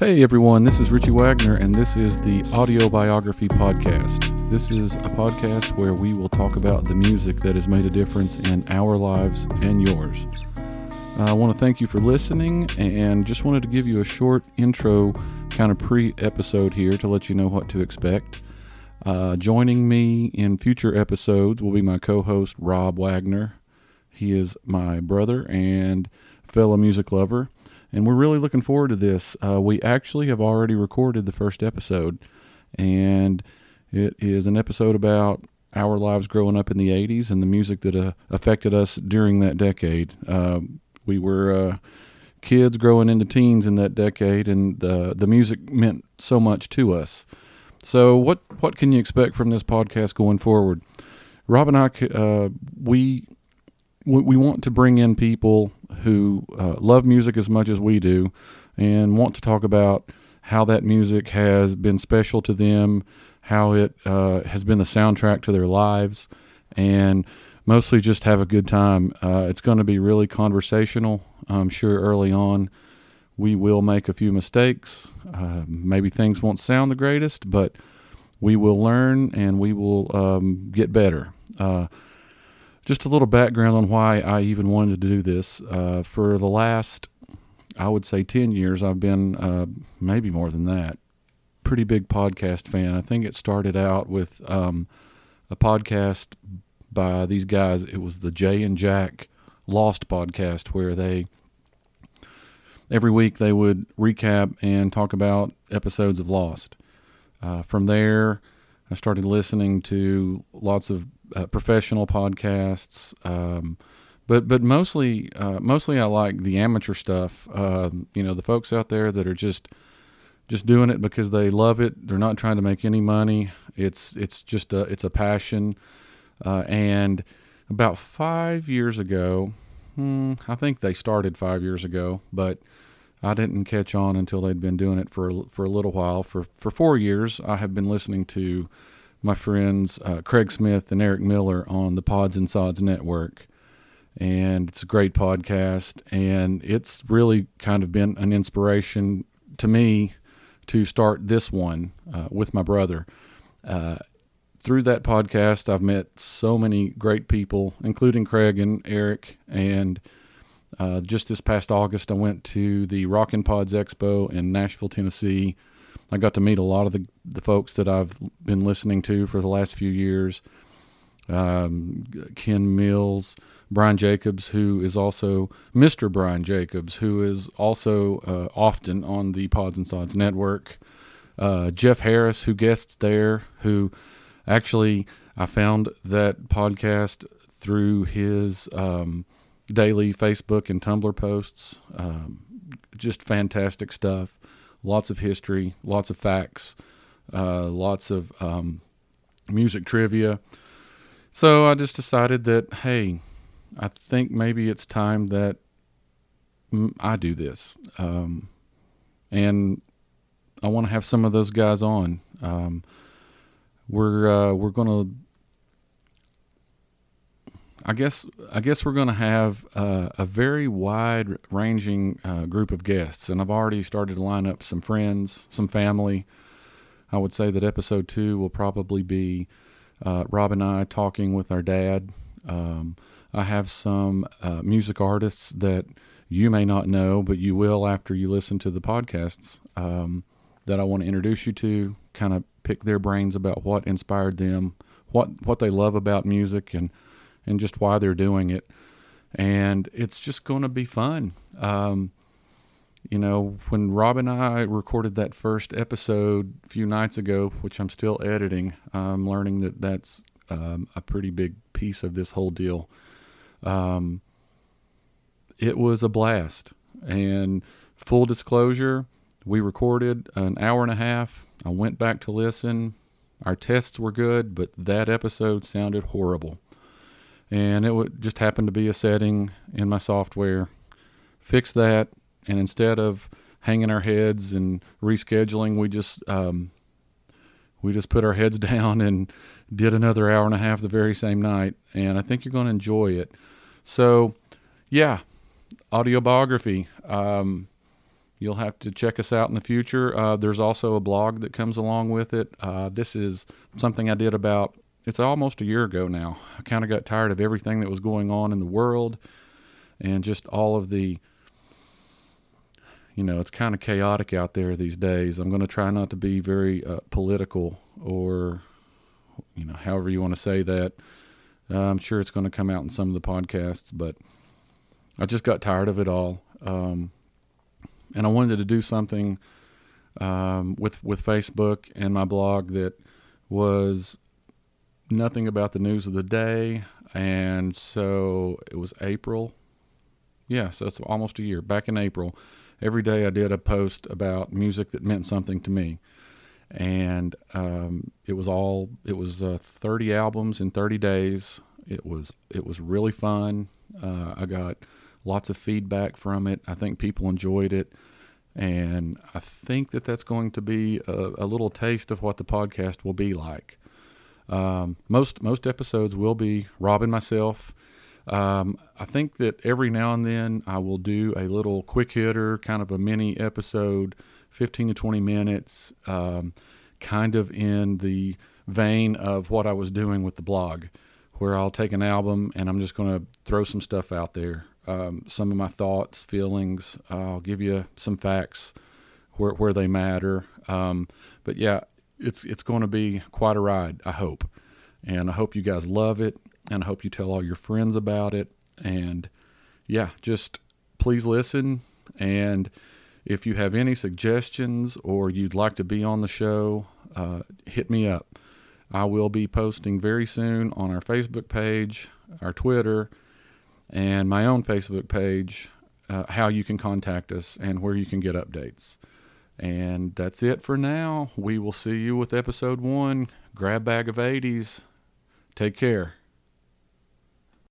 Hey everyone, this is Richie Wagner, and this is the Audio Biography Podcast. This is a podcast where we will talk about the music that has made a difference in our lives and yours. I want to thank you for listening and just wanted to give you a short intro, kind of pre episode here to let you know what to expect. Uh, joining me in future episodes will be my co host, Rob Wagner. He is my brother and fellow music lover, and we're really looking forward to this. Uh, we actually have already recorded the first episode, and it is an episode about our lives growing up in the 80s and the music that uh, affected us during that decade. Uh, we were uh, kids growing into teens in that decade, and uh, the music meant so much to us. So, what what can you expect from this podcast going forward? Rob and I, uh, we we want to bring in people who uh, love music as much as we do, and want to talk about how that music has been special to them, how it uh, has been the soundtrack to their lives, and mostly just have a good time. Uh, it's going to be really conversational. I'm sure early on we will make a few mistakes. Uh, maybe things won't sound the greatest, but we will learn and we will um, get better. Just a little background on why I even wanted to do this. Uh, for the last, I would say, 10 years, I've been, uh, maybe more than that, pretty big podcast fan. I think it started out with um, a podcast by these guys. It was the Jay and Jack Lost podcast, where they every week they would recap and talk about episodes of Lost. Uh, from there, I started listening to lots of uh, professional podcasts, um, but but mostly uh, mostly I like the amateur stuff. Um, you know, the folks out there that are just just doing it because they love it. They're not trying to make any money. It's it's just a it's a passion. Uh, and about five years ago, hmm, I think they started five years ago, but I didn't catch on until they'd been doing it for for a little while. For for four years, I have been listening to my friends uh, Craig Smith and Eric Miller on the Pods and Sods Network, and it's a great podcast. And it's really kind of been an inspiration to me to start this one uh, with my brother. Uh, through that podcast, I've met so many great people, including Craig and Eric, and uh, just this past August, I went to the Rockin' Pods Expo in Nashville, Tennessee. I got to meet a lot of the, the folks that I've been listening to for the last few years. Um, Ken Mills, Brian Jacobs, who is also Mr. Brian Jacobs, who is also uh, often on the Pods and Sods network. Uh, Jeff Harris, who guests there, who actually I found that podcast through his um, daily Facebook and Tumblr posts. Um, just fantastic stuff. Lots of history, lots of facts, uh, lots of um, music trivia. So I just decided that, hey, I think maybe it's time that I do this. Um, and I want to have some of those guys on. Um, we're uh, we're gonna I guess I guess we're going to have uh, a very wide ranging uh, group of guests, and I've already started to line up some friends, some family. I would say that episode two will probably be uh, Rob and I talking with our dad. Um, I have some uh, music artists that you may not know, but you will after you listen to the podcasts um, that I want to introduce you to. Kind of pick their brains about what inspired them, what what they love about music, and and just why they're doing it. And it's just going to be fun. Um, you know, when Rob and I recorded that first episode a few nights ago, which I'm still editing, I'm learning that that's um, a pretty big piece of this whole deal. Um, it was a blast. And full disclosure, we recorded an hour and a half. I went back to listen. Our tests were good, but that episode sounded horrible and it would just happen to be a setting in my software. Fix that, and instead of hanging our heads and rescheduling, we just um, we just put our heads down and did another hour and a half the very same night, and I think you're going to enjoy it. So, yeah, audio biography. Um, you'll have to check us out in the future. Uh, there's also a blog that comes along with it. Uh, this is something I did about, it's almost a year ago now. I kind of got tired of everything that was going on in the world and just all of the you know, it's kind of chaotic out there these days. I'm going to try not to be very uh, political or, you know, however you want to say that. Uh, I'm sure it's going to come out in some of the podcasts, but I just got tired of it all. Um, and I wanted to do something um, with with Facebook and my blog that was nothing about the news of the day. And so it was April. Yeah, so it's almost a year. Back in April, every day I did a post about music that meant something to me. And um, it was all it was uh, 30 albums in 30 days. It was it was really fun. Uh, I got lots of feedback from it. I think people enjoyed it, and I think that that's going to be a, a little taste of what the podcast will be like. Um, most most episodes will be Rob and myself um, I think that every now and then I will do a little quick hitter, kind of a mini episode, 15 to 20 minutes, um, kind of in the vein of what I was doing with the blog, where I'll take an album and I'm just going to throw some stuff out there. Um, some of my thoughts, feelings. I'll give you some facts where where they matter. Um, but yeah, it's it's going to be quite a ride. I hope, and I hope you guys love it and I hope you tell all your friends about it. And yeah, just please listen. And if you have any suggestions or you'd like to be on the show, uh, hit me up. I will be posting very soon on our Facebook page, our Twitter, and my own Facebook page uh, how you can contact us and where you can get updates. And that's it for now. We will see you with episode one. Grab bag of 80s. Take care.